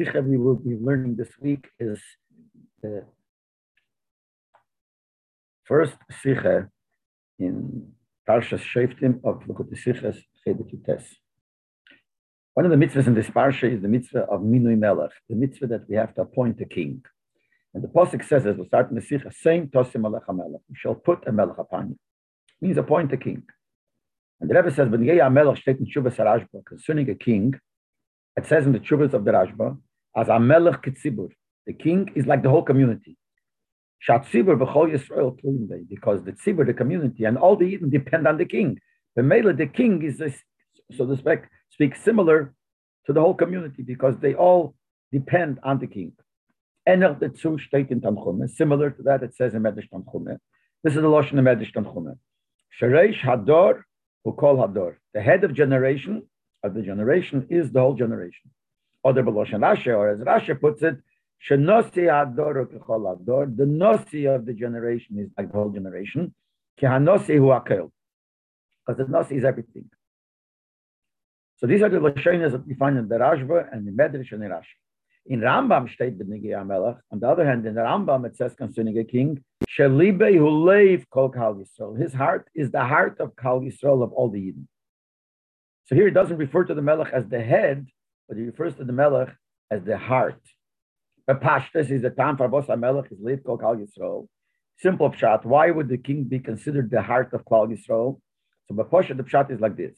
Sikha we will be learning this week is the first Sikha in Parshas Shoftim of Likutei Sichas Chedet One of the mitzvahs in this parsha is the mitzvah of Minui Melech, the mitzvah that we have to appoint a king. And the Pasuk says, as we start in the Sikha, saying Tosim Melech HaMelech, we shall put a Melech upon you. It means appoint a king. And the Rebbe says, when Melech in Shuvas HaRashba, concerning a king, it says in the Chuvas of the Rashba, as a melech kitzibur, the king is like the whole community. Shatzibur b'chol Yisrael because the tzibur, the community, and all the Eden depend on the king. The mele, the king is, a, so to speak, speak similar to the whole community because they all depend on the king. Ener dazu state in Tanchume, similar to that it says in Medrash Tanchume. This is the Lashon of Medrash Tanchume. Shereish Hador, who call Hador, the head of generation of the generation is the whole generation. Other Beloshan or as Rashi puts it, Shenosi Ador Ador, the Nosi of the generation is like the whole generation. Kihanosi Hu. Because the Nosi is everything. So these are the Lashonas that we find in the Rashba and the Medrash and the Rashi. In Rambam state the Nigi Amelach. On the other hand, in the Rambam it says concerning a king, Shelibe Kol Kal Yisrael. His heart is the heart of Kal Yisrael of all the Eden. So here it doesn't refer to the Melech as the head, but he refers to the Melech as the heart. But Pashtas is the time for Bosa Melech is late called Kal Yisrael. Simple pshat. Why would the king be considered the heart of Klal Yisrael? So Bapasha the pshat is like this.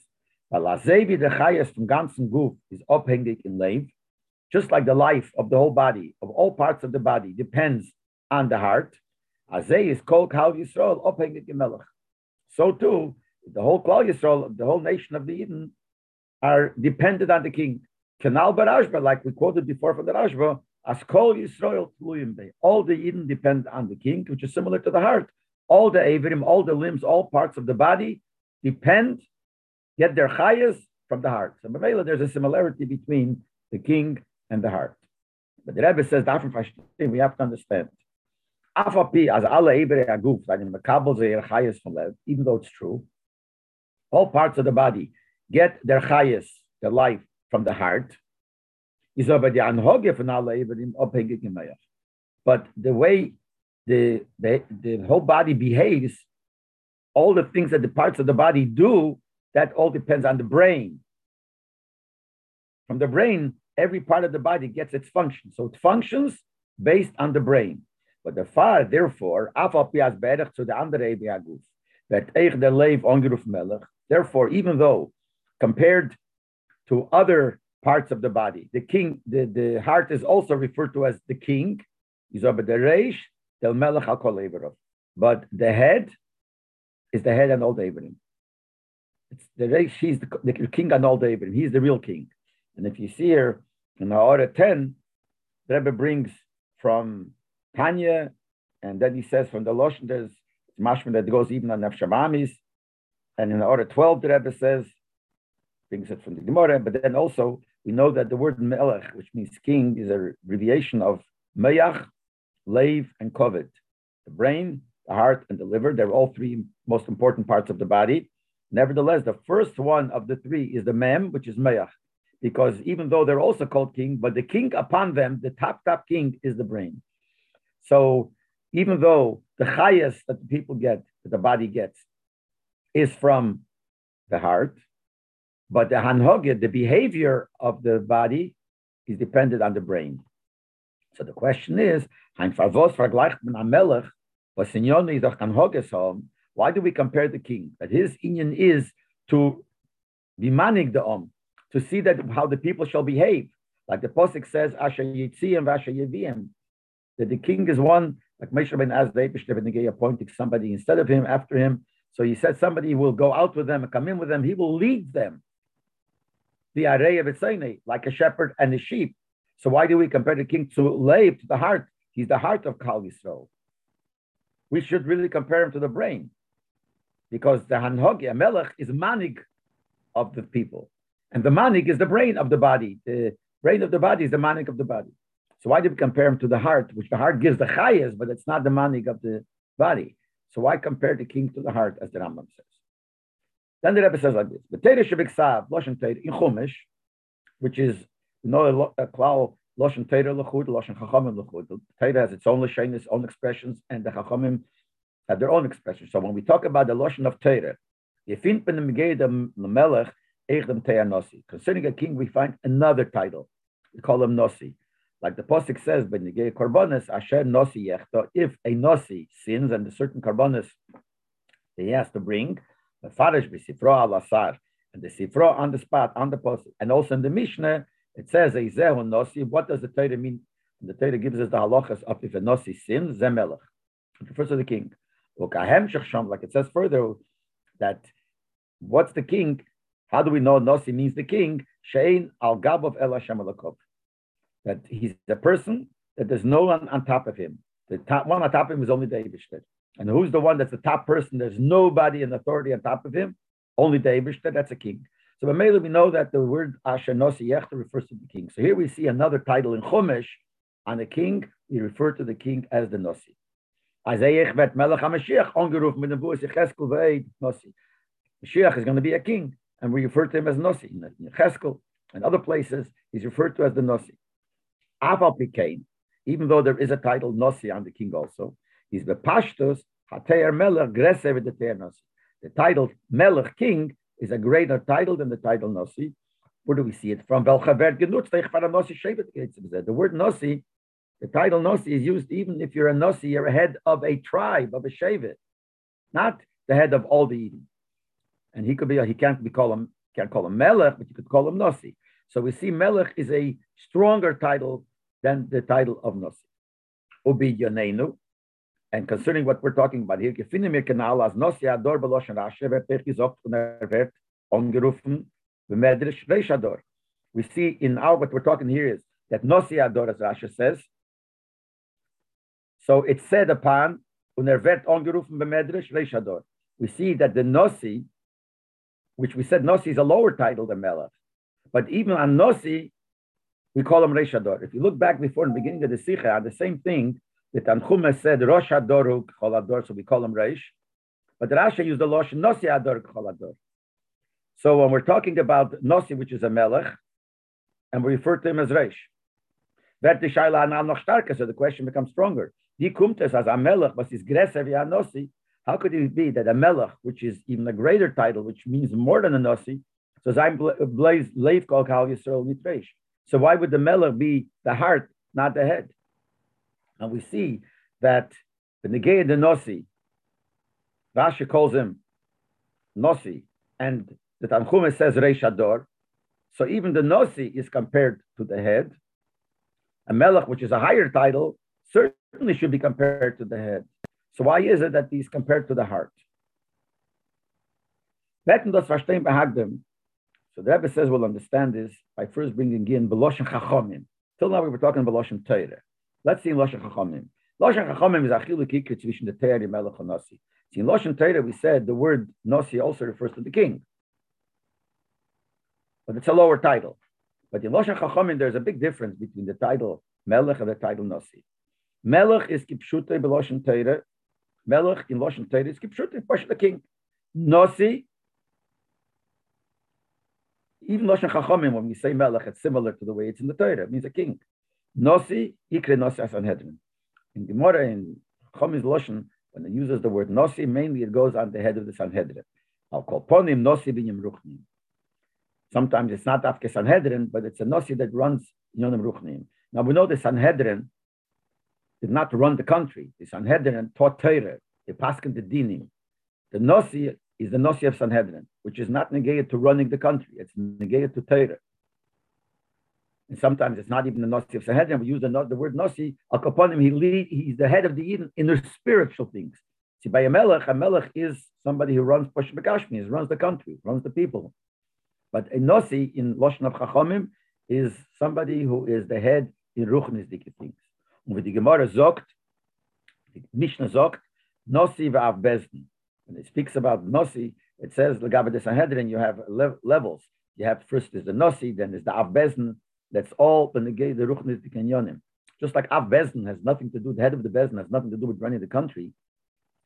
Lazevi the chayas from ganzen Guf is abhängig in Lev, just like the life of the whole body, of all parts of the body, depends on the heart. Azay is called Kal Yisrael abhängig in Melech. So too, the whole Klal Yisrael, the whole nation of the Eden, are dependent on the king. Barashba, like we quoted before from the Rashba, as Kol Yisrael All the Eden depend on the king, which is similar to the heart. All the Averim, all the limbs, all parts of the body depend, get their chayas from the heart. So Mamela, there's a similarity between the king and the heart. But the Rebbe says, that we have to understand. as Allah Ibrahim Aguf, that in Makabal Zayir Chayas from alle even though it's true, all parts of the body get their chayas, their life from the heart. Is oh, obedient. But the way the, the, the whole body behaves, all the things that the parts of the body do, that all depends on the brain. From the brain, every part of the body gets its function. So it functions based on the brain. But the far, therefore, to the that Therefore, even though compared to other parts of the body. The king, the, the heart is also referred to as the king. But the head is the head and all David. It's the reish, he's the, the king and all David. He's the real king. And if you see here in the order 10, the Rebbe brings from Tanya, and then he says from the Loshen, there's mashman that goes even on Nefshamamis. And in the order 12, the Rebbe says brings it from the Gemara, but then also we know that the word melech, which means king, is a abbreviation of meyach, lave, and kovet. The brain, the heart, and the liver, they're all three most important parts of the body. Nevertheless, the first one of the three is the mem, which is meyach, because even though they're also called king, but the king upon them, the top, top king, is the brain. So even though the highest that the people get, that the body gets, is from the heart, but the hanhoge, the behavior of the body, is dependent on the brain. So the question is, why do we compare the king? That his inyan is to be manig the om, to see that how the people shall behave. Like the Posik says, Asher Vasher Yevim, that the king is one, like Moshe ben Azday, appointing somebody instead of him, after him. So he said somebody will go out with them and come in with them, he will lead them the array of Itzayne, like a shepherd and a sheep. So why do we compare the king to Leib, to the heart? He's the heart of Kal Yisrael. We should really compare him to the brain, because the Hanhogi, a Melech, is manig of the people, and the manig is the brain of the body. The brain of the body is the manig of the body. So why do we compare him to the heart, which the heart gives the chayas, but it's not the manig of the body? So why compare the king to the heart, as the Rambam says? Then the Rebbe says like this: "B'teirish shebiksav loshen teir in Chumash, which is know a klal Loshen Torah Lechud, Loshen Chachamim Lechud. The Torah has its own Lashon, its own expressions, and the Chachamim have their own expressions. So when we talk about the Loshen of Torah, you find in the Melech, Eichdem Teya Nosi. Concerning a king, we find another title. We call him Nosi. Like the Pasuk says, you get Asher Nosi Yechta, if a Nosi sins and a certain Karbonis he has to bring, the Farish B'Sifro al Asar, and the Sifro on the spot, on the post, and also in the Mishnah, it says, Eizehu Nosi, what does the Torah mean? The Torah gives us the halachas of if a Nosi sins, Zemelech. It refers to the king. Like it says further, that what's the king? How do we know Nosi means the king? Shein al Gabav El Hashem That he's the person that there's no one on top of him. The top one on top of him is only the Eibishter. And who's the one that's the top person? There's nobody in authority on top of him, only the Eibishter, that's a king. So by we know that the word Asher Nosi Yechta refers to the king. So here we see another title in Chumash on the king. We refer to the king as the Nosi. Mashiach is going to be a king, and we refer to him as Nosi. In Cheskel and other places, he's referred to as the Nosi. Aval even though there is a title Nosi on the king also, he's the Pashtus Hateir Melech Gresev the Nosi. The title Melech King is a greater title than the title Nosi. Where do we see it from? The word Nosi, the title Nosi is used even if you're a Nosi, you're a head of a tribe, of a Shevet, not the head of all the Eden and he could be he can't be called him can't call him Melech, but you could call him Nasi. So we see Melech is a stronger title than the title of Nasi. Ubi Yonenu. And concerning what we're talking about here, gefinnen kanal as beloshen Rashe, wer pech gesagt und er wird angerufen, Reishador. We see in our, what we're talking here is that Nasi Ador, as Rashe says, so it's said upon, und er wird angerufen, bemedrish Reishador. We see that the Nasi which we said Nosi is a lower title than Melech. But even on Nosi, we call him Reish Ador. If you look back before in the beginning of the Sikha, the same thing that Tanchuma said Rosh Adoru Chol Ador, so we call him Reish. But Rasha used the Losh Nosi Ador Chol Ador. So when we're talking about Nosi, which is a Melech, and we refer to him as Reish, so the question becomes stronger. Die kommt es als Melech, ist größer wie Nosi, how could it be that a melech, which is even a greater title, which means more than a nasi, says I'm blaze leif kal yisrael mitreish. So why would the melech be the heart, not the head? And we see that the negay the Nosi, Rashi calls him Nosi, and the Tanchuma says reish ador. So even the Nosi is compared to the head. A melech, which is a higher title, certainly should be compared to the head. So why is it that he's compared to the heart? So the Rebbe says we'll understand this by first bringing in Beloshen Chachomim. Till now we were talking Beloshen Torah. Let's see in Loshen Chachomim. Loshen Chachomim is achilu kikr zwischen the Torah and Melech Nasi. See, in Loshen Torah we said the word Nasi also refers to the king. But it's a lower title. But in Loshen Chachomim there's a big difference between the title Melech and the title Nasi. Melech is kipshute Beloshen Torah Melech in Lashon Torah is Kipshut, Pash the king. Nasi, even Lashon Chachamim, when we say Melech, it's similar to the way it's in the Torah. It means a king. Nasi, Ikre Nasi Sanhedrin. In Gemara, in Chachamim's Lashon, when it uses the word Nasi, mainly it goes on the head of the Sanhedrin. I'll call Ponim Nasi Binyam Ruchnim. Sometimes it's not Afke Sanhedrin, but it's a Nasi that runs Yonim Ruchnim. Now we know the Sanhedrin did not run the country. The Sanhedrin taught Torah, the Paskin the Dinim. The Nosi is the Nosi of Sanhedrin, which is not negated to running the country. It's negated to Torah. And sometimes it's not even the Nosi of Sanhedrin. We use the, the word Nosi. Al he lead, he's the head of the Eden in their spiritual things. See, by a Melech, a Melech is somebody who runs Pashim Bekashmi, runs the country, runs the people. But a Nosi in Loshen of Chachamim is somebody who is the head in Ruchnisdike things. Und wie die Gemara sagt, die Mishnah sagt, Nosi v'av bezdin. When it speaks about Nosi, it says, Lagabe de Sanhedrin, you have le levels. You have first is the Nosi, then is the Av Bezdin. That's all the the Ruchnis. Just like Av Bezdin has nothing to do, the head of the Bezdin has nothing to do with running the country.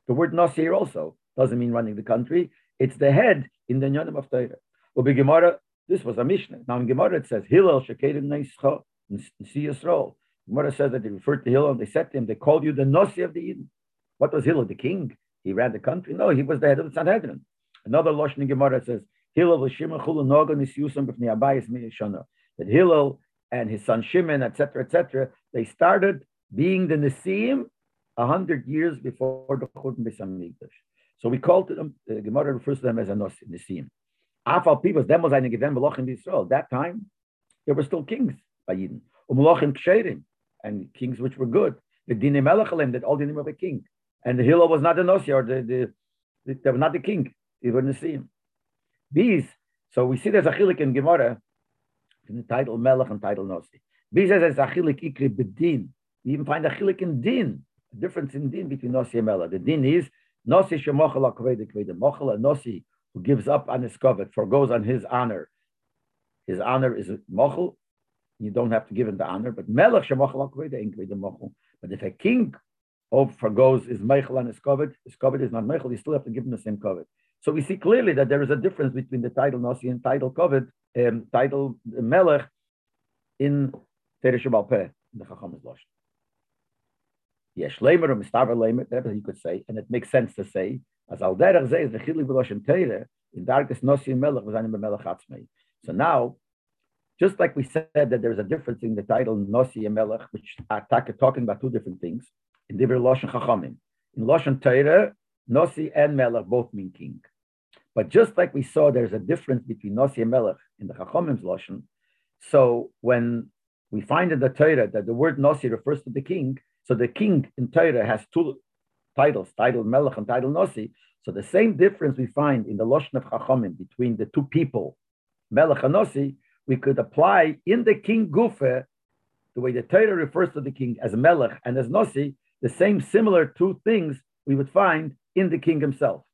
The word Nosi here also doesn't mean running the country. It's the head in the Nyonim of Torah. Ubi Gemara, this was a Mishnah. Now in Gemara it says, Hillel Shekedim Neischa, Sea Yisrael. Gemara says that they referred to Hillel. And they said to him, they called you the Nasi of the Eden. What was Hillel, the king? He ran the country? No, he was the head of the Sanhedrin. Another Lashon in Gemara says, Hillel v'Shimon chulu noga nisyusam b'fnei abayis miyashana. That Hillel and his son Shimon, etc., etc., they started being the Nisim a hundred years before the Churban Beis So we called them, the Gemara refers to them as a Nisim. Afal people, them was eine given Malach in Israel. That time, there were still kings by Eden. Umalachim ksherim, and kings which were good. The Dine Melech that all the name of a king. And the Hillel was not the Nosi, or the, the, the, they were not the king. You wouldn't. These, so we see there's a chilik in Gemara, in the title Melech and title Nosi. Says a chilik ikri bedin. You even find a chilik in din, a difference in din between Nosi and Melech. The din is Nosi shemochel akvede kvede mochel, a Nosi who gives up on his covet, forgoes on his honor. His honor is mochel, you don't have to give him the honor, but Melech shemochel akvede ain't kvede mochel. But if a king oh, forgoes his meichel and his covet, his covet is not meichel, you still have to give him the same covet. So we see clearly that there is a difference between the title Nasi and title covet, um, title Melech in Teresh Peh, the Chacham's Lashon. Yes, Lemer or Mistaver Lemer, whatever you could say, and it makes sense to say, as Al Derech the Chili B'Lashon Teire, in Darkest Nasi and Melech was Anim Melech Atzmei. So now, just like we said that there's a difference in the title Nasi and Melech, which are talking about two different things, in Divrei Lashon Chachamim. In Lashon Teire, Nasi and Melech both mean king. But just like we saw, there's a difference between Nasi and Melech in the Chachamim's Lashon. So when we find in the Torah that the word Nasi refers to the king, so the king in Torah has two titles, title Melech and title Nasi. So the same difference we find in the Lashon of Chachamim between the two people, Melech and Nasi, we could apply in the king Gufa, the way the Torah refers to the king as Melech and as Nasi, the same similar two things we would find in the king himself.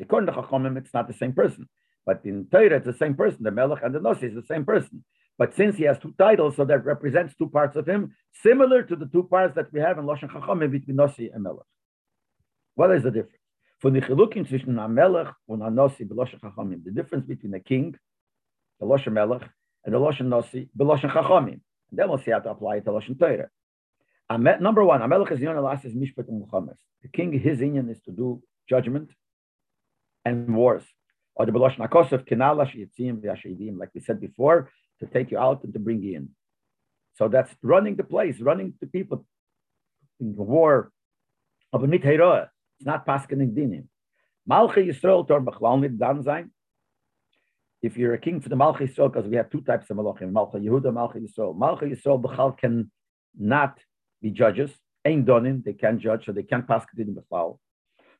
According to Chachamim, it's not the same person. But in Torah, it's the same person. The Melech and the Nosi is the same person. But since he has two titles, so that represents two parts of him, similar to the two parts that we have in Lashon Chachamim between Nosi and Melech. What is the difference? Von the Chilukim zwischen Melech and b'Lashon Chachamim, the difference between the king, the Lashon Melech, and the Lashon Nasi b'Lashon Chachamim. And then we'll see how to apply it to Lashon Torah. Number one, Amelech is the Yon Elas is Mishpat Muhammad. The king, his union is to do judgment and wars. Or the Beloshon Akosov, Kinala, Shiyitzim, Vyashidim, like we said before, to take you out and to bring you in. So that's running the place, running the people in the war of a Mitheroa. It's not Paskening Dinim. Malchi Yisrael Tor Bechlal Dan sein. If you're a king for the Malchi Yisrael, because we have two types of Malachim, Malchi Yehuda, Malchi Yisrael. Malchi Yisrael Bechal can not be judges. Ain't donin, they can't judge, so they can't pass Kedim Bechlal.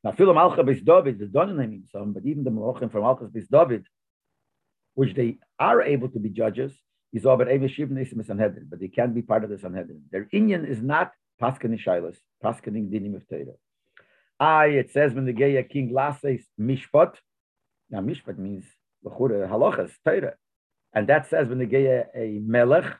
Now, Philo Malcha bis David, the donin naming some, but even the Malachim from Malchus bis David, which they are able to be judges, is over Sanhedrin, but they can't be part of the Sanhedrin. Their Inyan is not Paskin Shilas, Paskining Dinim of Torah. I, it says when the Geya king last says Mishpat. Now, Mishpat means halachas, Torah. And that says when the Geya a Melech.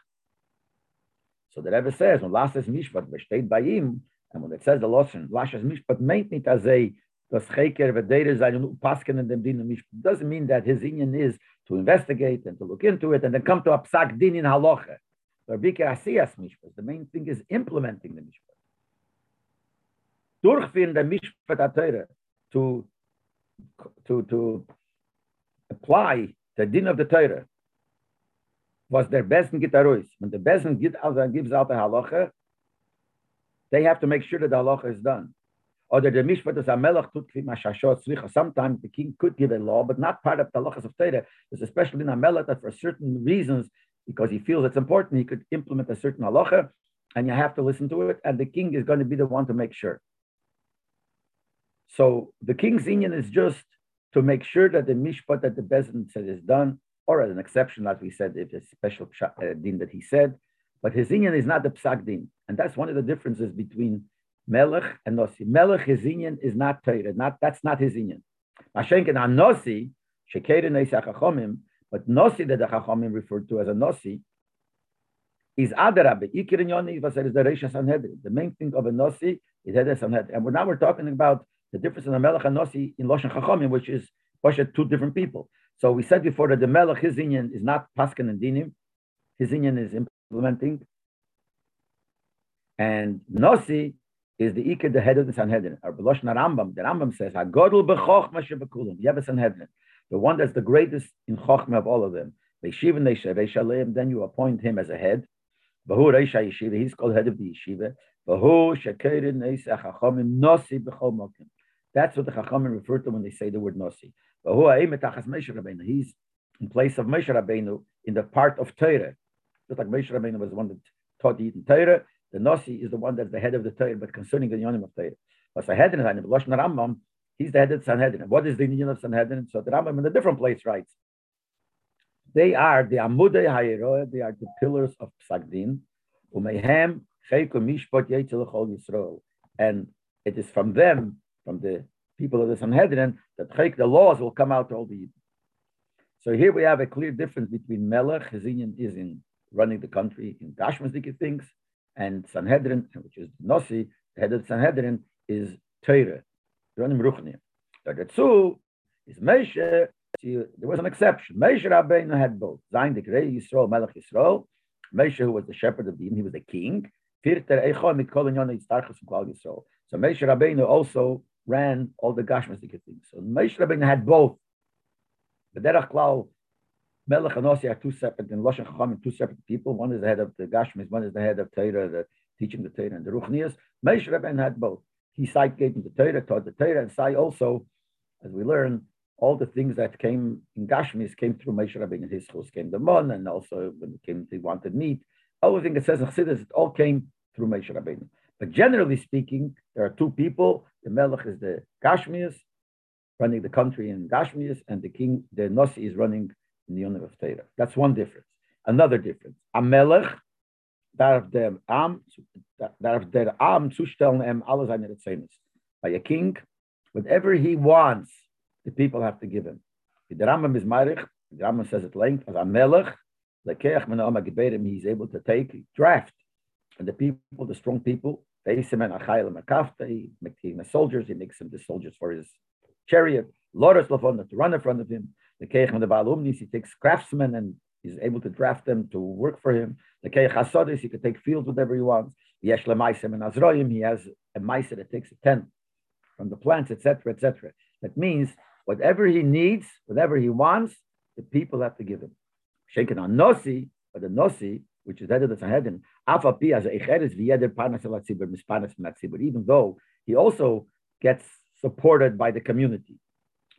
So the Rebbe says, when last says Mishpat, by him, and when it says the Lashon, Lashas Mishpat meint nicht as a das Cheker v'deire sein und pasken in dem Din Mishpat. Doesn't mean that his union is to investigate and to look into it and then come to a psak din in halacha. The main thing is implementing the mishpat. Durchführen der mishpat Torah to to to apply the din of the Torah was their best gitarois. When the best gives out the halacha, they have to make sure that the halacha is done or that the mishpat is a melech tut tzricha. Sometimes the king could give a law, but not part of the halachas of Torah. There's especially in a melech that for certain reasons, because he feels it's important, he could implement a certain halacha, and you have to listen to it, and the king is going to be the one to make sure. So the king's union is just to make sure that the mishpat that the bezin said is done, or as an exception, as we said, if it's a special uh, din that he said, but his union is not the psak din, and that's one of the differences between Melech and Nosi. Melech, his Inyan is not Torah. Not, that's not his Inyan. Mashenkin on Nosi, Shekere Chachomim, but Nosi that the Chachomim referred to as a Nosi, is Adarabe. Ikir in Yoni, is the Reisha Sanhedrin. The main thing of a Nosi is Hede Sanhedrin. And now we're talking about the difference in the Melech and Nosi in Loshen Chachomim, which is two different people. So we said before that the Melech, his Inyan is not Paskin and Dinim. His Inyan is implementing. And Nosi is the Iked, the head of the Sanhedrin. Or Beloshna Rambam, the Rambam says, HaGodel b'chochma shebekulim. You have a Sanhedrin, the one that's the greatest in chochma of all of them. Neshav, then you appoint him as a head. Bahu Reisha Yeshiva, he's called head of the Yeshiva. Bahu Shekerin Neisa Chachamim Nasi b'chol mokim. That's what the Chachamim refer to when they say the word Rabbeinu. He's in place of Moshe Rabbeinu in the part of Torah. Just like Moshe Rabbeinu was the one that taught the Torah, the Nasi is the one that's the head of the Torah, but concerning the Yonim of Torah. But Sanhedrin, Lashon Rambam, he's the head of Sanhedrin. What is the union of Sanhedrin? So the Rambam in a different place writes, they are the Amudei Hayeroah, they are the pillars of Psagdin, Umehem Cheikum Mishpat Yetzel Yisrael. And it is from them, from the people of the Sanhedrin, that Cheik, the laws will come out to all the So here we have a clear difference between Melech, his is in running the country in Gashmasdiki things, and Sanhedrin, which is Nossi, the head of Sanhedrin, is Teire, running Ruchni. Two is Moshe, there was an exception. Moshe Rabbeinu had both. Zayin the Grey Yisrael, Melech Yisrael, Moshe, who was the shepherd of the he was the king. So Moshe Rabbeinu also ran all the Gashmasdiki things. So Moshe Rabbeinu had both. The Derech Klau, Melech and Ossi are two separate, and Lashon Chacham two separate people. One is the head of the Gashmis, one is the head of Torah, the teaching the Torah and the Ruchnias. Moshe Rabbeinu had both. He Sai gave him the Torah, taught the Torah, and Sai also, as we learn, all the things that came in Gashmis came through Moshe and His house came the Mon, and also when it came, they wanted meat. Everything that says in Chassidus, it all came through Moshe Rabbeinu. But generally speaking, there are two people. The Melech is the Gashmias, running the country in Gashmias, and the king, the Nasi, is running in the Yonim of Torah. That's one difference. Another difference. Amelech, darf der Am, darf der Am zustellen em alle seine Rezenes. By a king, whatever he wants, the people have to give him. The Rambam is Marich, the Rambam says at length, as Amelech, Lekeach men Oma Geberim, he's able to take, draft, and the people, the strong people, they Beisim and Achayel Makafta, he makes him the soldiers, he makes him the soldiers for his chariot, Loris Lafon, to run in front of him, the Keich and the Balumnis, he takes craftsmen and he's able to draft them to work for him. The Keich Hasodis, he could take fields whatever he wants. Yesh Lemaisim and Azroim, he has a Maisa that takes a tent from the plants, etc., etc. That means whatever he needs, whatever he wants, the people have to give him. Shaken on Nosi, but the Nosi, which is head of the Sanhedrin, Afapi as a Echeres v'yeder panas elatzibur mispanas But even though he also gets supported by the community,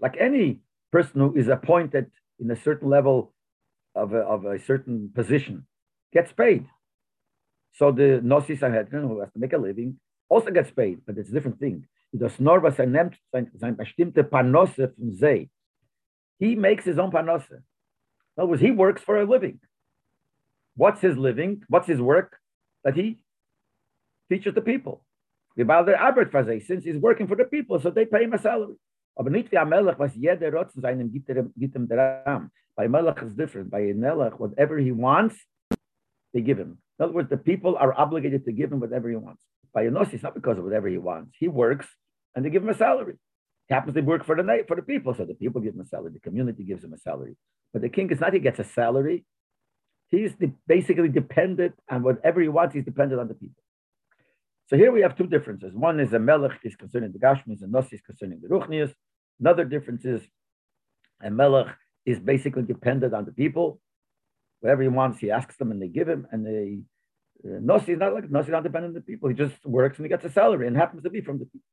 like any person who is appointed in a certain level of a, of a certain position gets paid. So the Nosi Sanhedrin, who has to make a living, also gets paid, but it's a different thing. Das nimmt, sein, Panosse. He makes his own Panosse. In other words, he works for a living. What's his living? What's his work? That he teaches the people. Since he's working for the people, so they pay him a salary. Aber nicht wie ein Melech, was jeder Rotz in seinem gibt der Ram. By Melech is different. By Melech, whatever he wants, they give him. In other words, the people are obligated to give him whatever he wants. By Yonossi, it's not because of whatever he wants. He works and they give him a salary. He happens to work for the night for the people, so the people give him a salary. The community gives him a salary. But the king is not he gets a salary. He's basically dependent on whatever he wants. He's dependent on the people. So here we have two differences. One is a melech is concerning the Gashmis, and Nossi is concerning the Ruchnias. Another difference is a melech is basically dependent on the people. Whatever he wants, he asks them and they give him. And they, uh, Nossi is not like Nossi not dependent on the people. He just works and he gets a salary and happens to be from the people.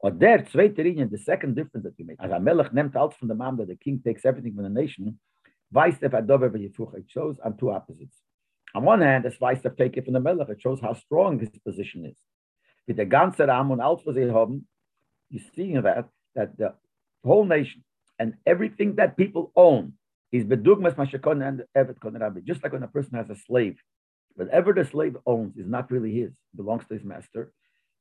Or there, the second difference that we make, as a melech nemt out from the mom that the king takes everything from the nation, it shows on two opposites. On one hand, as Weistef take it from the melech, it shows how strong his position is. With the ganze Ram und haben, you see that, that the whole nation and everything that people own is bedugmas mashakon and evet konarabi. Just like when a person has a slave, whatever the slave owns is not really his, belongs to his master.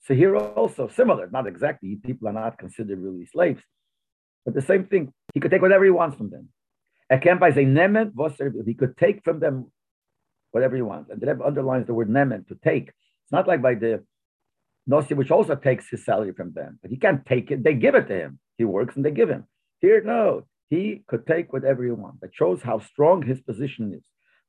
So here also similar, not exactly. People are not considered really slaves, but the same thing. He could take whatever he wants from them. He could take from them whatever he wants. And the Rebbe underlines the word nemen to take. It's not like by the Nossi, which also takes his salary from them, but he can't take it. They give it to him. He works and they give him. Here, no, he could take whatever he wants. That shows how strong his position is.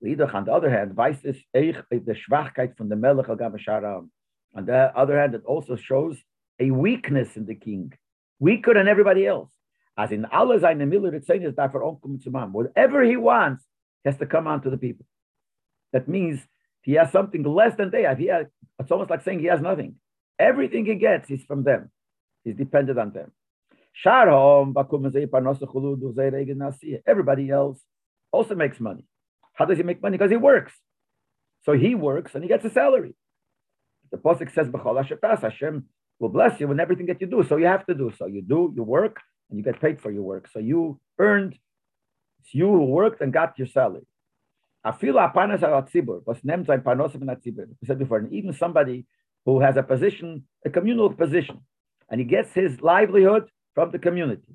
On the other hand, the äh, Schwachkeit von der Melech al On the other hand, it also shows a weakness in the king, weaker than everybody else. As in Allah seine Miller is dafür er umkommen zu machen. Whatever he wants has to come on to the people. That means he has something less than they have. He has, it's almost like saying he has nothing. Everything he gets is from them. He's dependent on them. Everybody else also makes money. How does he make money? Because he works. So he works and he gets a salary. The Pasuk says, Hashem will bless you in everything that you do. So you have to do so. You do, you work, and you get paid for your work. So you earned, it's you who worked and got your salary. We said before, and even somebody who has a position, a communal position, and he gets his livelihood from the community.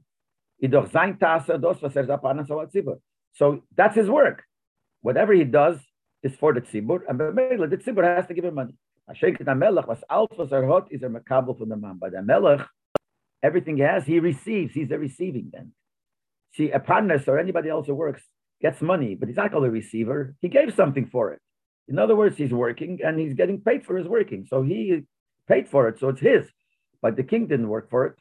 So that's his work. Whatever he does is for the tzibur, and the tzibur has to give him money. from the melech, everything he has, he receives. He's the receiving end. See, a partner or anybody else who works gets money, but he's not called a receiver. He gave something for it. In other words, he's working and he's getting paid for his working. So he paid for it, so it's his. But the king didn't work for it.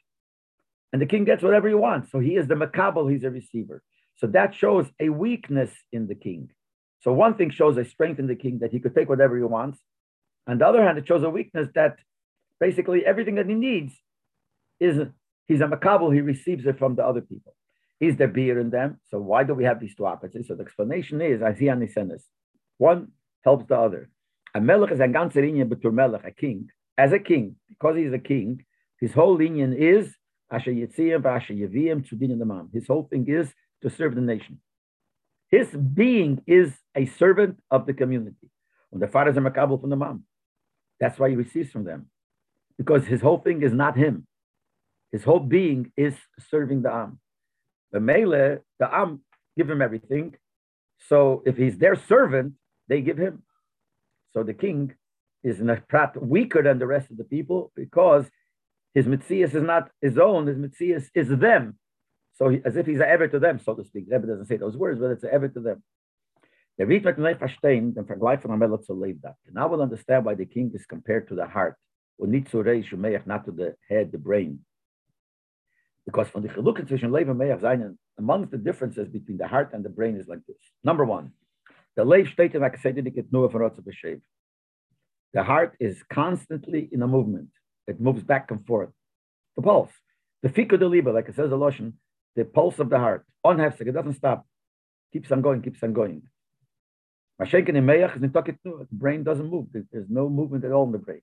And the king gets whatever he wants. So he is the makabel, he's a receiver. So that shows a weakness in the king. So one thing shows a strength in the king that he could take whatever he wants. On the other hand, it shows a weakness that basically everything that he needs is he's a makabel, he receives it from the other people. Is there beer in them? So why do we have these two opposites? So the explanation is as he nisenes. One helps the other. A melech is a ganzer inyan betur melech, a king. As a king, because he's a king, his whole inyan is asher yitziyim v'asher yaviyim tzudin the His whole thing is to serve the nation. His being is a servant of the community. When the fathers are makabel from the mom, that's why he receives from them, because his whole thing is not him. His whole being is serving the am. The mele, the am give him everything. So if he's their servant, they give him. So the king is prat weaker than the rest of the people because his mitzias is not his own. His mitzias is them. So he, as if he's an ever to them, so to speak. The doesn't say those words, but it's an ever to them. The Riet wird nicht verstehen, den Vergleich von Amelach zu Leibdat. Now we'll understand why the king is compared to the heart, und nicht zu not to the head, the brain. Because from the Chiluk zwischen Leib and Meach amongst the differences between the heart and the brain is like this. Number one, the Leib steht in Akasedik nur von Rotze Beshev. The heart is constantly in a movement. It moves back and forth. The pulse. The fika de liba, like it says the Loshen, the pulse of the heart. On hefsek, it doesn't stop. Keeps on going, keeps on going. Mashenken in Meach is in The brain doesn't move. There's no movement at all in the brain.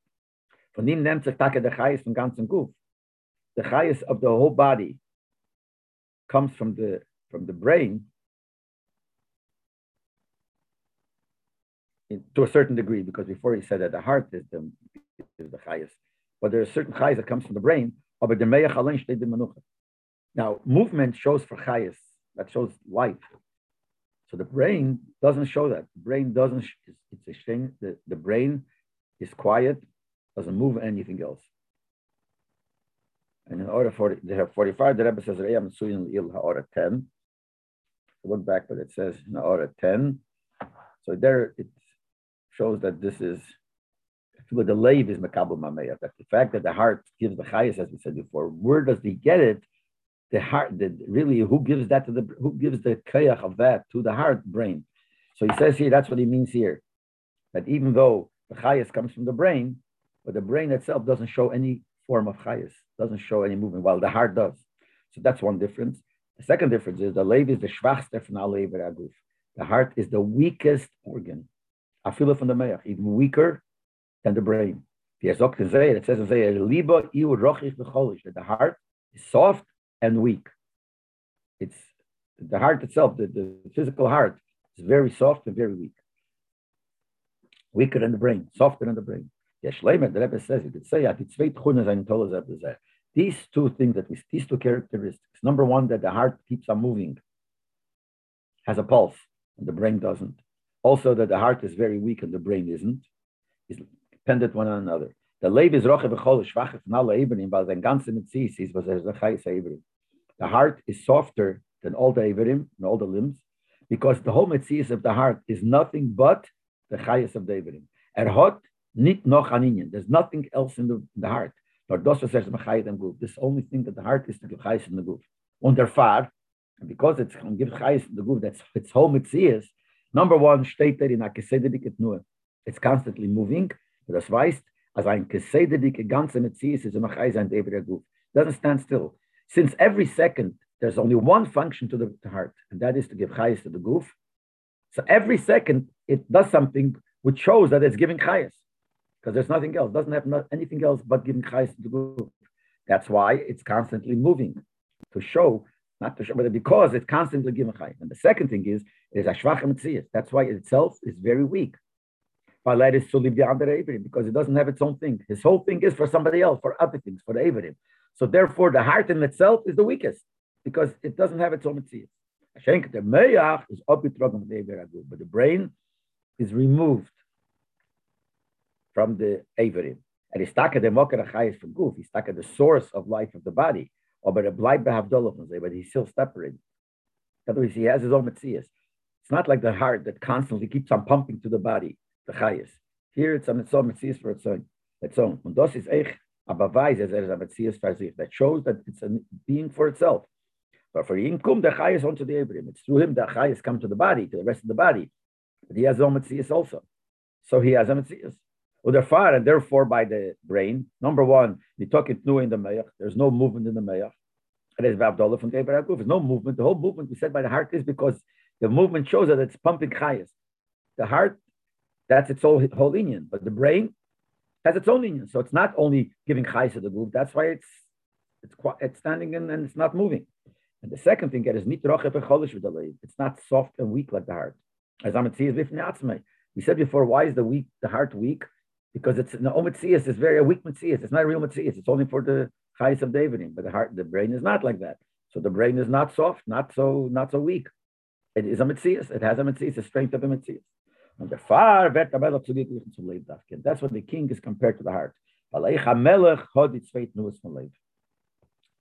Von ihm nennt sich Take der Chayes vom ganzen Guf. The Chayes of the whole body comes from the from the brain in, to a certain degree, because before he said that the heart is the is the highest, but there are certain chayes that comes from the brain. Now, movement shows for chayes, that shows life. So the brain doesn't show that. The brain doesn't. It's a thing. The, the brain is quiet, doesn't move anything else. And in order for they have 45, the Rebbe says, "Re'am suyin il ha'ora 10." I look back, but it says in ha'ora 10. So there it shows that this is the lave is makabel mameya. That the fact that the heart gives the chayas, as we said before, where does he get it? The heart, the, really, who gives that to the who gives the kayach of that to the heart brain? So he says here, that's what he means here, that even though the chayas comes from the brain, but the brain itself doesn't show any form of chayas, doesn't show any movement, while the heart does. So that's one difference. The second difference is the lave is the schwachste von alle. The heart is the weakest organ. I feel it from the meach, even weaker than the brain. It says in that the heart is soft and weak. It's the heart itself, the, the physical heart, is very soft and very weak. Weaker than the brain, softer than the brain. Yes, the Rebbe says, you could say, these two things that we, these two characteristics. Number one, that the heart keeps on moving, has a pulse, and the brain doesn't. Also, that the heart is very weak and the brain isn't, is dependent one on another. The leib is roche b'chol schwache von alle Eberim, weil sein ganze Metzies ist, was er Chayes Eberim. The heart is softer than all the Eberim and all the limbs, because the whole mitzvah of the heart is nothing but the chayas of David. Er hot nit noch an There's nothing else in the, in the heart. Nor das was says mechayet guf. This only thing that the heart is to give chayas in the guf. Und der Far, because it's can give chayas in the guf, that's its whole mitzvah. Number one, steht there in a kesededik nur. It's constantly moving. Das weißt, als ein kesededik ganze mitzvah is a mechayes and David guf. Doesn't stand still. Since every second there's only one function to the heart, and that is to give chayas to the guf. So every second it does something which shows that it's giving chayas, because there's nothing else. Doesn't have anything else but giving chayas to the guf. That's why it's constantly moving to show, not but because it's constantly giving chayas. And the second thing is is a shvach That's why it itself is very weak. Because it doesn't have its own thing. His whole thing is for somebody else, for other things, for the Averim. So therefore, the heart in itself is the weakest because it doesn't have its own mitzvah. The meyach is but the brain is removed from the averim. And he's stuck at the mokar from goof. He's stuck at the source of life of the body. But a but he's still separated. Other words, he has his own mitzvah. It's not like the heart that constantly keeps on pumping to the body, the chayis. Here it's own mitzvah for its own. Its own. And a That shows that it's a being for itself. But for Yinkum, the Chayas onto the Averim. It's through him the Chayas come to the body, to the rest of the body. But he has Ometzias also. So he has Ometzias. Far, and therefore by the brain, number one, it new in the Mayach. There's no movement in the Mayach. And there's Vavdollah from. There's no movement. The whole movement we said by the heart is because the movement shows that it's pumping Chayas. The heart, that's its whole, whole union. But the brain has its own union. So it's not only giving Chayas to the group. That's why it's it's, it's standing in and it's not moving. And the second thing is it's not soft and weak like the heart. As Amitzi is we said before, why is the weak the heart weak? Because it's an mitzias, it's very a weak mitzias. It's not a real mitzias. It's only for the chayis of David. But the heart, the brain is not like that. So the brain is not soft, not so not so weak. It is a mitzias. It has a mitzias, the strength of a mitzias. And the far That's what the king is compared to the heart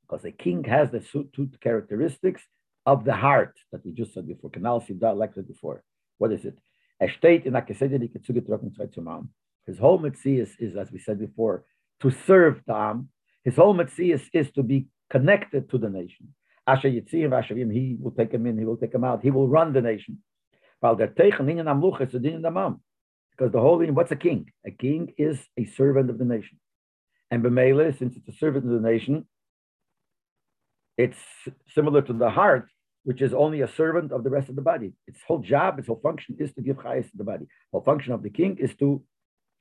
because a king has the two characteristics of the heart that we just said before. Kanal like that before. What is it? Er in His whole mitzvah is, as we said before, to serve the Am. His whole mitzvah is to be connected to the nation. Asher Yitzim, Asher he will take him in, he will take him out, he will run the nation. Because the whole thing, what's a king? A king is a servant of the nation. And Bemele, since it's a servant of the nation, it's similar to the heart, which is only a servant of the rest of the body. Its whole job, its whole function is to give chayas to the body. The whole function of the king is to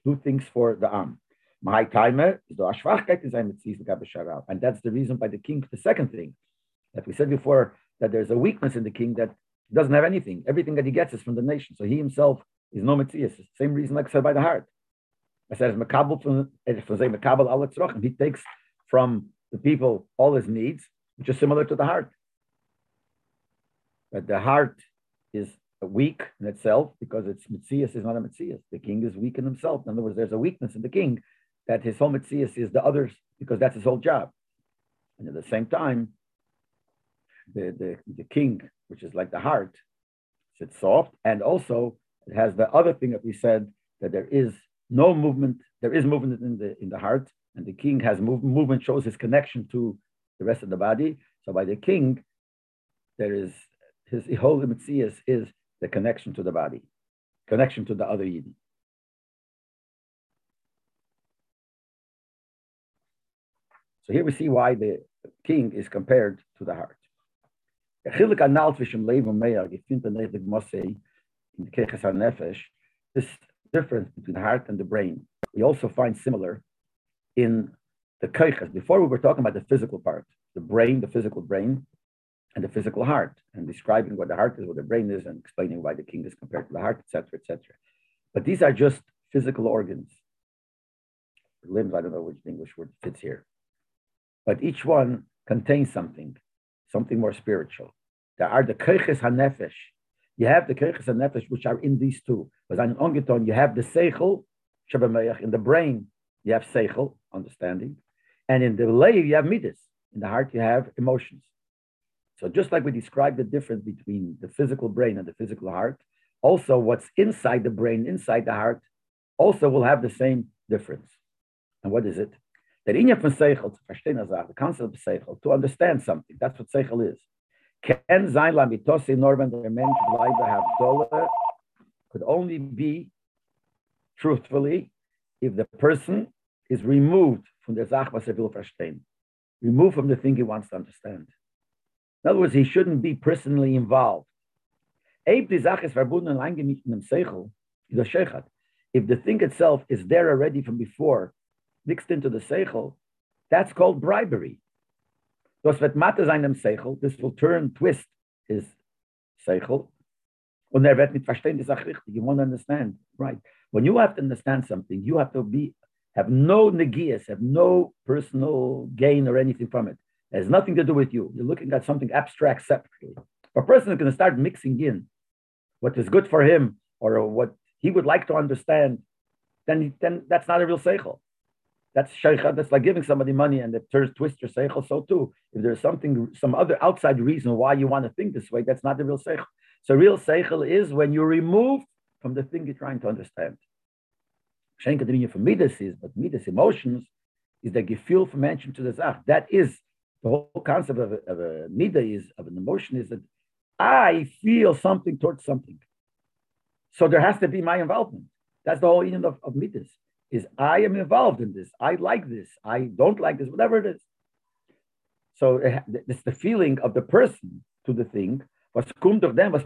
do things for the arm. My timer is the ashvachkeit is and that's the reason by the king. The second thing that we said before that there's a weakness in the king that doesn't have anything. Everything that he gets is from the nation. So he himself is no mitzias. Same reason like I said by the heart. I said He takes from the people all his needs which is similar to the heart. But the heart is weak in itself because its mitzias is not a mitzias. The king is weak in himself. In other words, there's a weakness in the king that his whole mitzias is the others because that's his whole job. And at the same time, the, the, the king, which is like the heart, sits soft. And also it has the other thing that we said that there is no movement, there is movement in the in the heart, and the king has move, movement shows his connection to the rest of the body. So by the king, there is his whole mitzias is the connection to the body, connection to the other yidden. So here we see why the king is compared to the heart. This difference between the heart and the brain, we also find similar in the keiches. Before we were talking about the physical part, the brain, the physical brain, and the physical heart, and describing what the heart is, what the brain is, and explaining why the king is compared to the heart, etc., etc. But these are just physical organs. Limbs, I don't know which English word fits here. But each one contains something, something more spiritual. There are the keiches hanefesh. You have the keiches hanefesh, which are in these two. But on ongeton, you have the seichel, in the brain, you have seichel, understanding, and in the lay, you have midas. In the heart, you have emotions. So just like we described the difference between the physical brain and the physical heart, also what's inside the brain, inside the heart, also will have the same difference. And what is it? That in von Seichel, the concept of Seichel, to understand something, that's what Seichel is. Ken sein la mitose nur wenn der Mensch bleibe have could only be truthfully if the person is removed from the Sach, was er will verstehen. Removed from the thing he wants to understand. In other words, he shouldn't be personally involved. If the thing itself is there already from before, mixed into the seichel, that's called bribery. This will turn, twist his Seichel, und er. You won't understand, right? When you have to understand something, you have to be have no negias, have no personal gain or anything from it. It has nothing to do with you. You're looking at something abstract separately. A person is going to start mixing in what is good for him or what he would like to understand, then, then that's not a real seichel. That's shaycha. That's like giving somebody money and it turns twist your seichel. So too, if there's something, some other outside reason why you want to think this way, that's not the real seichel. So real seichel is when you remove from the thing you're trying to understand. The for midas is, but midas emotions is the feel from mention to the zach. That is the whole concept of a, of a midah is of an emotion is that I feel something towards something. So there has to be my involvement. That's the whole meaning of, of midas is I am involved in this. I like this. I don't like this, whatever it is. So eh, it's the feeling of the person to the thing. Was kommt durch dem, was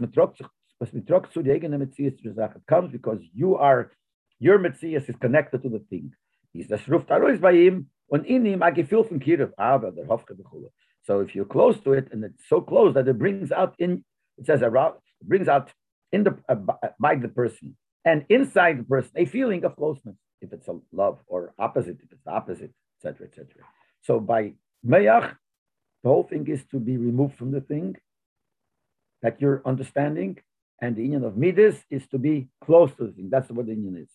was zu die eigene sagen, comes because you are, your Metzies is connected to the thing. Das ruft arois bei ihm und in ihm a Gefühl von Kirov, aber der Hofke bechule. So if you're close to it and it's so close that it brings out in, it says around, it brings out in the, uh, by the person and inside the person a feeling of closeness if it's a love, or opposite if it's the opposite, etc., etc. So by meyach, the whole thing is to be removed from the thing that you're understanding, and the union of midas is to be close to the thing. That's what the union is.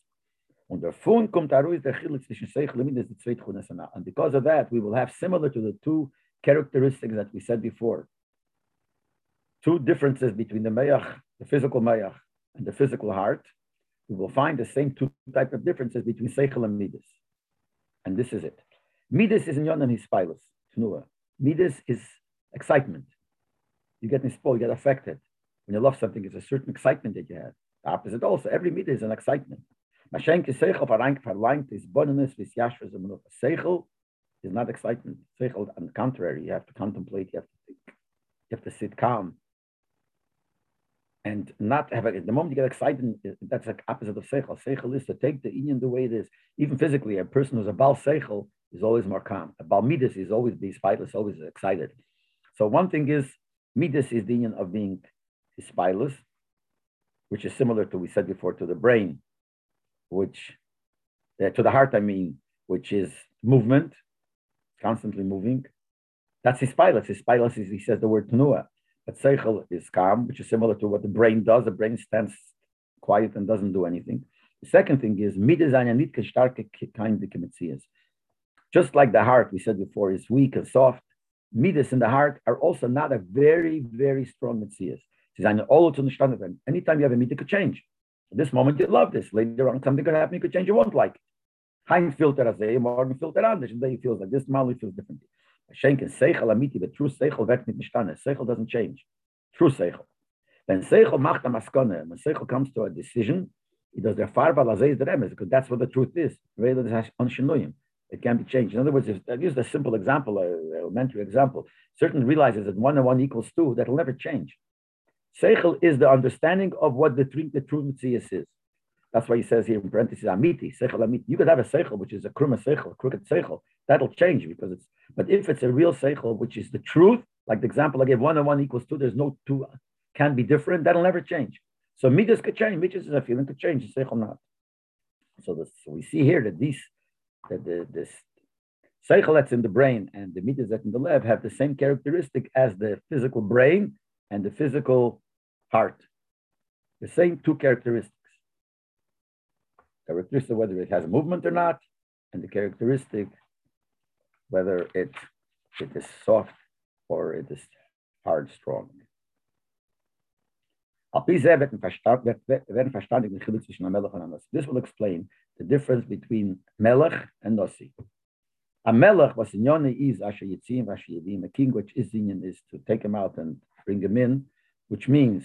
Und davon kommt heraus der Chilik zwischen Seichel und Midas, die zweite And because of that, we will have similar to the two characteristics that we said before. Two differences between the Mayach, the physical Mayach, and the physical heart, we will find the same two type of differences between Seichel and Midas. And this is it. Midas is in Yonan Hispilus, Tnua. Midas is excitement. You get spoiled, you get affected. When you love something, it's a certain excitement that you have. The opposite also. Every Midas is an excitement. Mashenke Seichel verlangt is bonus with Yashvas and Seichel is not excitement. Seichel, on the contrary, you have to contemplate, you have to think, you have to sit calm, and not have a, the moment you get excited, that's the opposite of seichel. Seichel is to take the inyan the way it is. Even physically, a person who's a bal seichel is always more calm. A bal midas is always be spileless, always excited. So one thing is midas is the inyan of being spileless, which is similar to we said before to the brain, which uh, to the heart, I mean, which is movement, constantly moving. That's his pilot. His pilot is he says the word tenua. But seichel is calm, which is similar to what the brain does. The brain stands quiet and doesn't do anything. The second thing is Just like the heart, we said before, is weak and soft. Midas in the heart are also not a very, very strong mitzias. Anytime you have a midah, could change. At this moment, you love this. Later on, something could happen, you could change, you won't like it. Filter as a morgen filter anders. And then he feels like this, he feels differently. Schenken Seichel Amiti, but true Seichel wird nicht bestanden. Seichel doesn't change. True Seichel. When Seichel macht a maskone, when Seichel comes to a decision, he does farba lazei the remes, because that's what the truth is. It can be changed. In other words, if I use a simple example, a elementary example, certain realizes that one and one equals two, that'll never change. Seichel is the understanding of what the, the true Metzias is. That's why he says here in parentheses, amiti, seichel amiti. You could have a seichel, which is a kruma seichel, crooked seichel. That'll change because it's, but if it's a real seichel, which is the truth, like the example I gave, one and one equals two, there's no two, can be different, that'll never change. So midas could change, midas is a feeling could change, seichel not. So, this, we see here that these, that the, this seichel that's in the brain and the midas that's in the lab have the same characteristic as the physical brain and the physical heart. The same two characteristics characteristic whether it has movement or not, and the characteristic whether it it is soft or it is hard, strong. This will explain the difference between Melech and Nasi. A Melech was in Yoni is Asher Yitzim, Asher Yedim, a king which is Zinyan is to take him out and bring him in, which means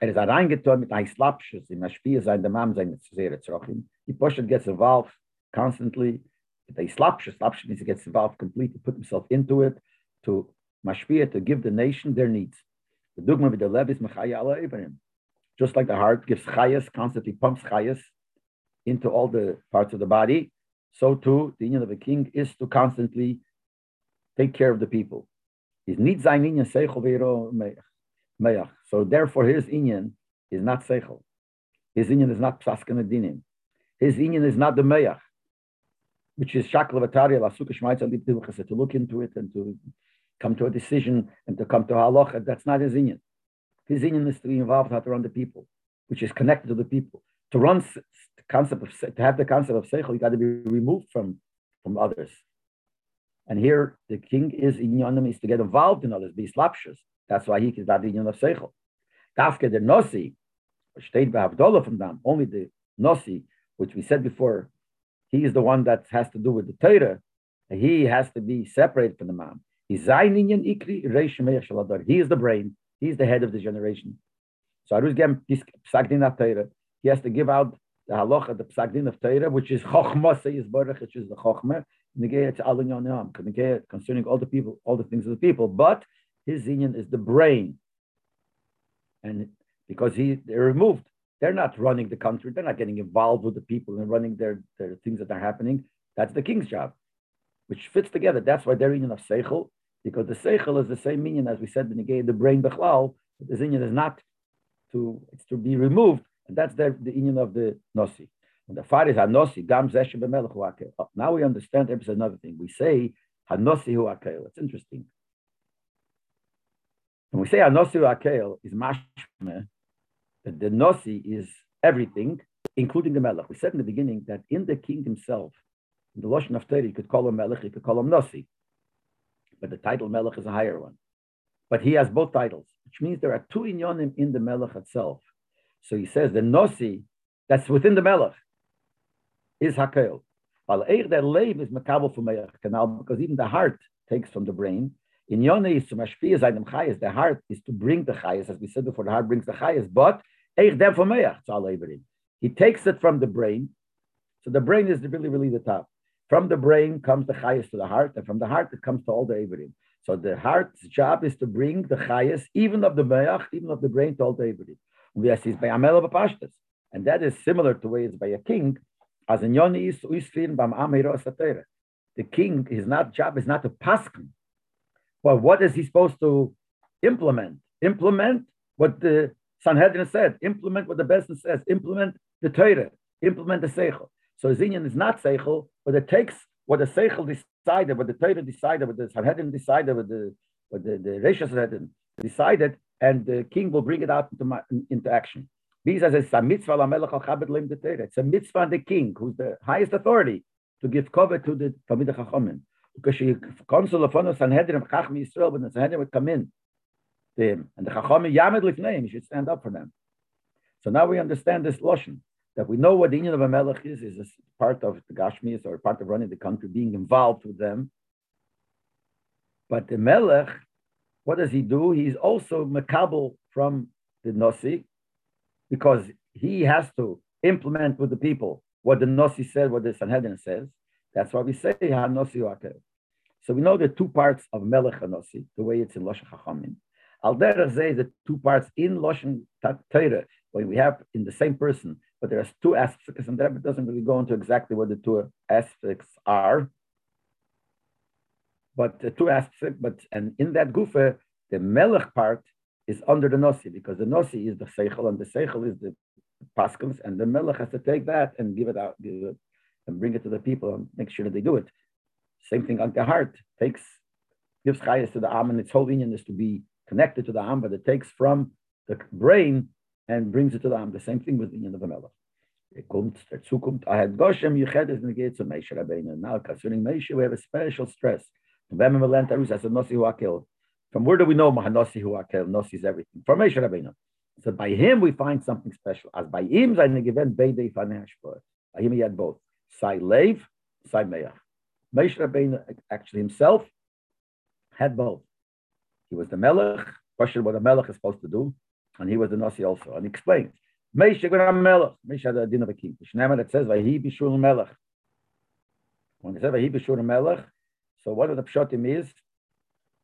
er ist reingetan mit ein Slapschuss, in Ashpia sein, der Mam sein, sehr Zrochim. He Poshet gets involved constantly, with a Slapschuss, Slapschuss means he gets involved completely, put himself into it, to Mashpia, to give the nation their needs. The dogma with the lev is mechaya ala Ibrahim. Just like the heart gives chayas, constantly pumps chayas into all the parts of the body, so too the union of a king is to constantly take care of the people. His needs sein inyan seichel veiro meyach. So therefore his inyan is not seichel. His inyan is not psaskan dinim. His inyan is not the meyach, which is shakla vatari la sukkah shmaitza to look into it and to come to a decision and to come to halacha. That's not his inyan. His inyan is to be involved how to run the people, which is connected to the people. To run the concept of to have the concept of seichel, you got to be removed from from others. And here the king is in inyanim is to get involved in others, be slapshus. That's why he is that inyan of seichel. Dafke the nosi, from them, only the nosi, which we said before, he is the one that has to do with the Torah. He has to be separated from the man. He is the brain. He is the head of the generation. So. He has to give out the halacha, the Psagdin of Torah, which is Chochma is Baruch, which is the Chochma. Concerning all the people, all the things of the people. But his union is the brain. And because he they're removed, they're not running the country, they're not getting involved with the people and running their, their things that are happening. That's the king's job, which fits together. That's why they're union of Seichel because the seichel is the same meaning as we said in the the brain bechlal. The zinyan is not to it's to be removed, and that's the the union of the nosi. The far is hanosi gam zeshe b'melech huakel. Oh, now we understand. There's another thing. We say hanosi huakel. It's interesting. When we say hanosi huakel is mashme, that the nosi is everything, including the melech. We said in the beginning that in the king himself, in the lashon of Torah, you could call him melech, you could call him nosi but the title Melech is a higher one. But he has both titles, which means there are two inyonim in the Melech itself. So he says the Nosi, that's within the Melech, is Hakel. While Eir that Leib is Makabel for Melech Canal, because even the heart takes from the brain. In Yone is to Mashpia Zaydem Chayas, the heart is to bring the Chayas, as we said before, the heart brings the Chayas, but Eir dem for Melech, He takes it from the brain, so the brain is really, really the top. From the brain comes the chayas to the heart, and from the heart it comes to all the Averim. So the heart's job is to bring the chayas, even of the meach, even of the brain, to all the Averim. And that is similar to way it's by a king, as in is bam The king, his not job is not to paskin. But what is he supposed to implement? Implement what the Sanhedrin said. Implement what the Bezdin says. Implement the Torah. Implement the Seichel. So Zinyan is not Seichel, but it takes what the Seichel decided, what the Torah decided, what the Sanhedrin decided, what the what the, the Sanhedrin decided, and the king will bring it out into, into action. It's a mitzvah on the king, who's the highest authority, to give cover to the Talmid Chachamim. Because she consul of Sanhedrin Chacham Yisrael, when the Sanhedrin would come in to him, and the Chachamim Yamed Lifneim, he should stand up for them. So now we understand this Lashon that we know what the union of a melech is, is part of the Gashmis or part of running the country, being involved with them. But the melech, what does he do? He's also makabel from the Nasi, because he has to implement with the people what the Nasi said, what the Sanhedrin says. That's why we say HaNosi Akel. So we know the two parts of Melech HaNosi, the way it's in Lashon Chachamim. Al derech the two parts in Lashon Torah, when we have in the same person but there's two aspects, and that doesn't really go into exactly what the two aspects are. But the two aspects, but and in that gufa, the melech part is under the nosi because the nosi is the seichel and the seichel is the paskins, and the melech has to take that and give it out, give it, and bring it to the people and make sure that they do it. Same thing on the heart takes gives chayas to the arm, and its whole union is to be connected to the arm, but it takes from the brain and brings it to the Am. The same thing with the Inyan of the Melech. It comes, kommt, Ahad Goshem Negeit zu Meishe Rabbeinu. Now, concerning Meishe, we have a special stress. We learn Tarus a Nosi Huakel, From where do we know Mahanosi who Akel? Nosi is everything. From Moshe Rabbeinu. So by him we find something special. As by him, seine given beide Fanei By him he had both. Sai Lev, Sai Meach. Moshe Rabbeinu actually himself had both. He was the Melech, question what a Melech is supposed to do, and he was the Nasi also. And he Moshe Gram Melech, Moshe had a din of a king. That says, Vahi Bishul Melech. When it says Vahi Bishul Melech, so what the pshatim is,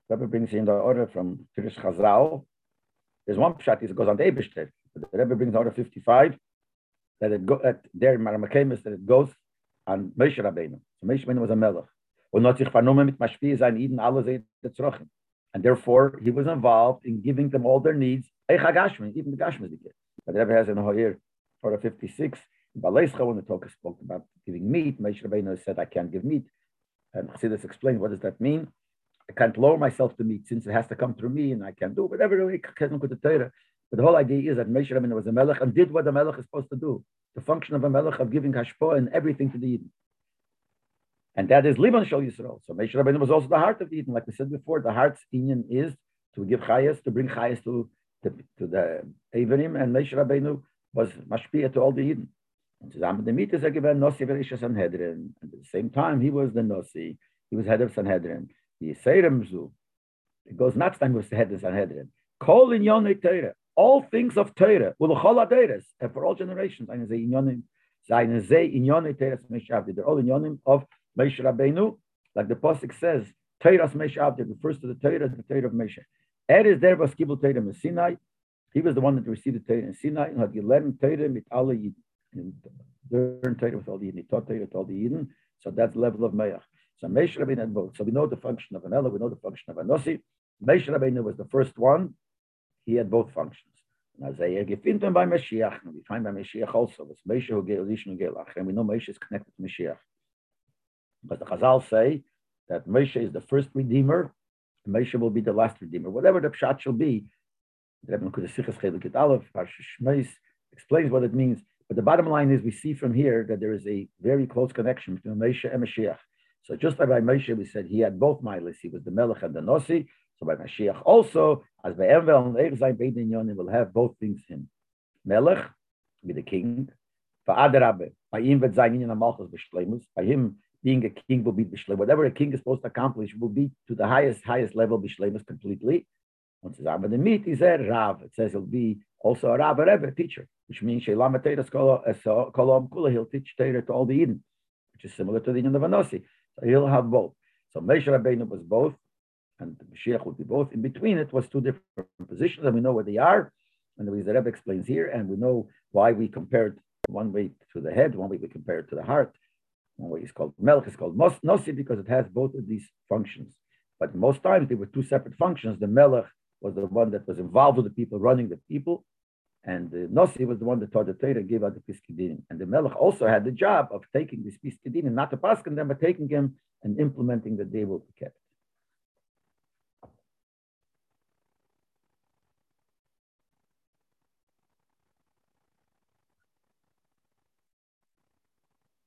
Rebbe brings in the order from Tirish Chazal. There's one pshat that goes on the Eberstedt. The Rebbe brings order 55 that it go at there in Maramakemis that it goes on Moshe Rabbeinu. So Moshe Rabbeinu was a melech. Und not sich vernommen mit Mashpi sein Eden alle Zerochen. And therefore, he was involved in giving them all their needs. Even the Gashmi did. But the Rebbe has in here, order 56, Baleischa, when the talk spoke about giving meat, Moshe Rabbeinu said, I can't give meat. And Chassidus explained, what does that mean? I can't lower myself to meet since it has to come through me and I can't do whatever. But the whole idea is that Moshe Rabbeinu was a melech and did what a melech is supposed to do. The function of a melech of giving hashpah and everything to the Eden. And that is Liban Shal Yisrael. So Moshe Rabbeinu was also the heart of the Eden. Like we said before, the heart's union is to give chayas, to bring chayas to, to, to the Averim, and Moshe Rabbeinu was mashpia to all the Eden. And the Mitzvah er given Verisha Sanhedrin. And at the same time, he was the Nossi. He was head of Sanhedrin. The Yisayrim Zu. It goes next time with the Sanhedrin. Kol in Yonei Teire. All things of Teire. Ulachol Aderes. And for all generations. Eine Inyonim. Seine Ze Inyonei Teire Meshavdi. They're all Inyonim of Moshe Rabbeinu. Like the Pasuk says, Teiras Meshavdi refers to the Teire, the Teire of Moshe. Er is there was Kibbul Teire in Sinai. He was the one that received the Teire in Sinai. And had Yilem Teire mit alle Yidin and learn Torah with all the Eden. He taught Torah with all the Eden. So that's level of Meach. So Meish Rabbeinu both. So we know the function of an Ella, we know the function of a Nossi. Meish Rabbeinu was the first one. He had both functions. And as I find him by Mashiach, and we find by Mashiach also, it's Meish who gave Elishon Gelach, and we know Meish is connected to Mashiach. But the Chazal say that Moshe is the first redeemer, and Moshe will be the last redeemer. Whatever the pshat shall be, Rebbe explains what it means. But the bottom line is we see from here that there is a very close connection between Moshe and Mashiach. So just like by Moshe, we said he had both milas. He was the Melech and the Nosi. So by Mashiach also, as by Envel and Erzai Beidin Yonim will have both things him. Melech, be the king. For Adarabe, by him wird sein in Malchus Bishlemus. By him being a king will be Bishlemus. Whatever a king is supposed to accomplish will be to the highest, highest level Bishlemus completely. Und zusammen the meat is a Rav. It says he'll be also a Rav, a Rebbe, teacher, which means Shelam Teres Kolom Kula, he'll teach Torah to all the Eden, which is similar to the Eden of Anosi. So he'll have both. So Moshe Rabbeinu was both, and the Mashiach would be both. In between it was two different positions, and we know where they are. And the Rebbe explains here, and we know why we compared one way to the head, one way we compare it to the heart. One way is called Melch, is called Nosi because it has both of these functions. But most times they were two separate functions. The Melech was the one that was involved with the people, running the people. And the Nossi was the one that taught the Torah gave out the Piskidinim. And the Melech also had the job of taking this Piskidinim, not to pass them, but taking them and implementing that they will be kept.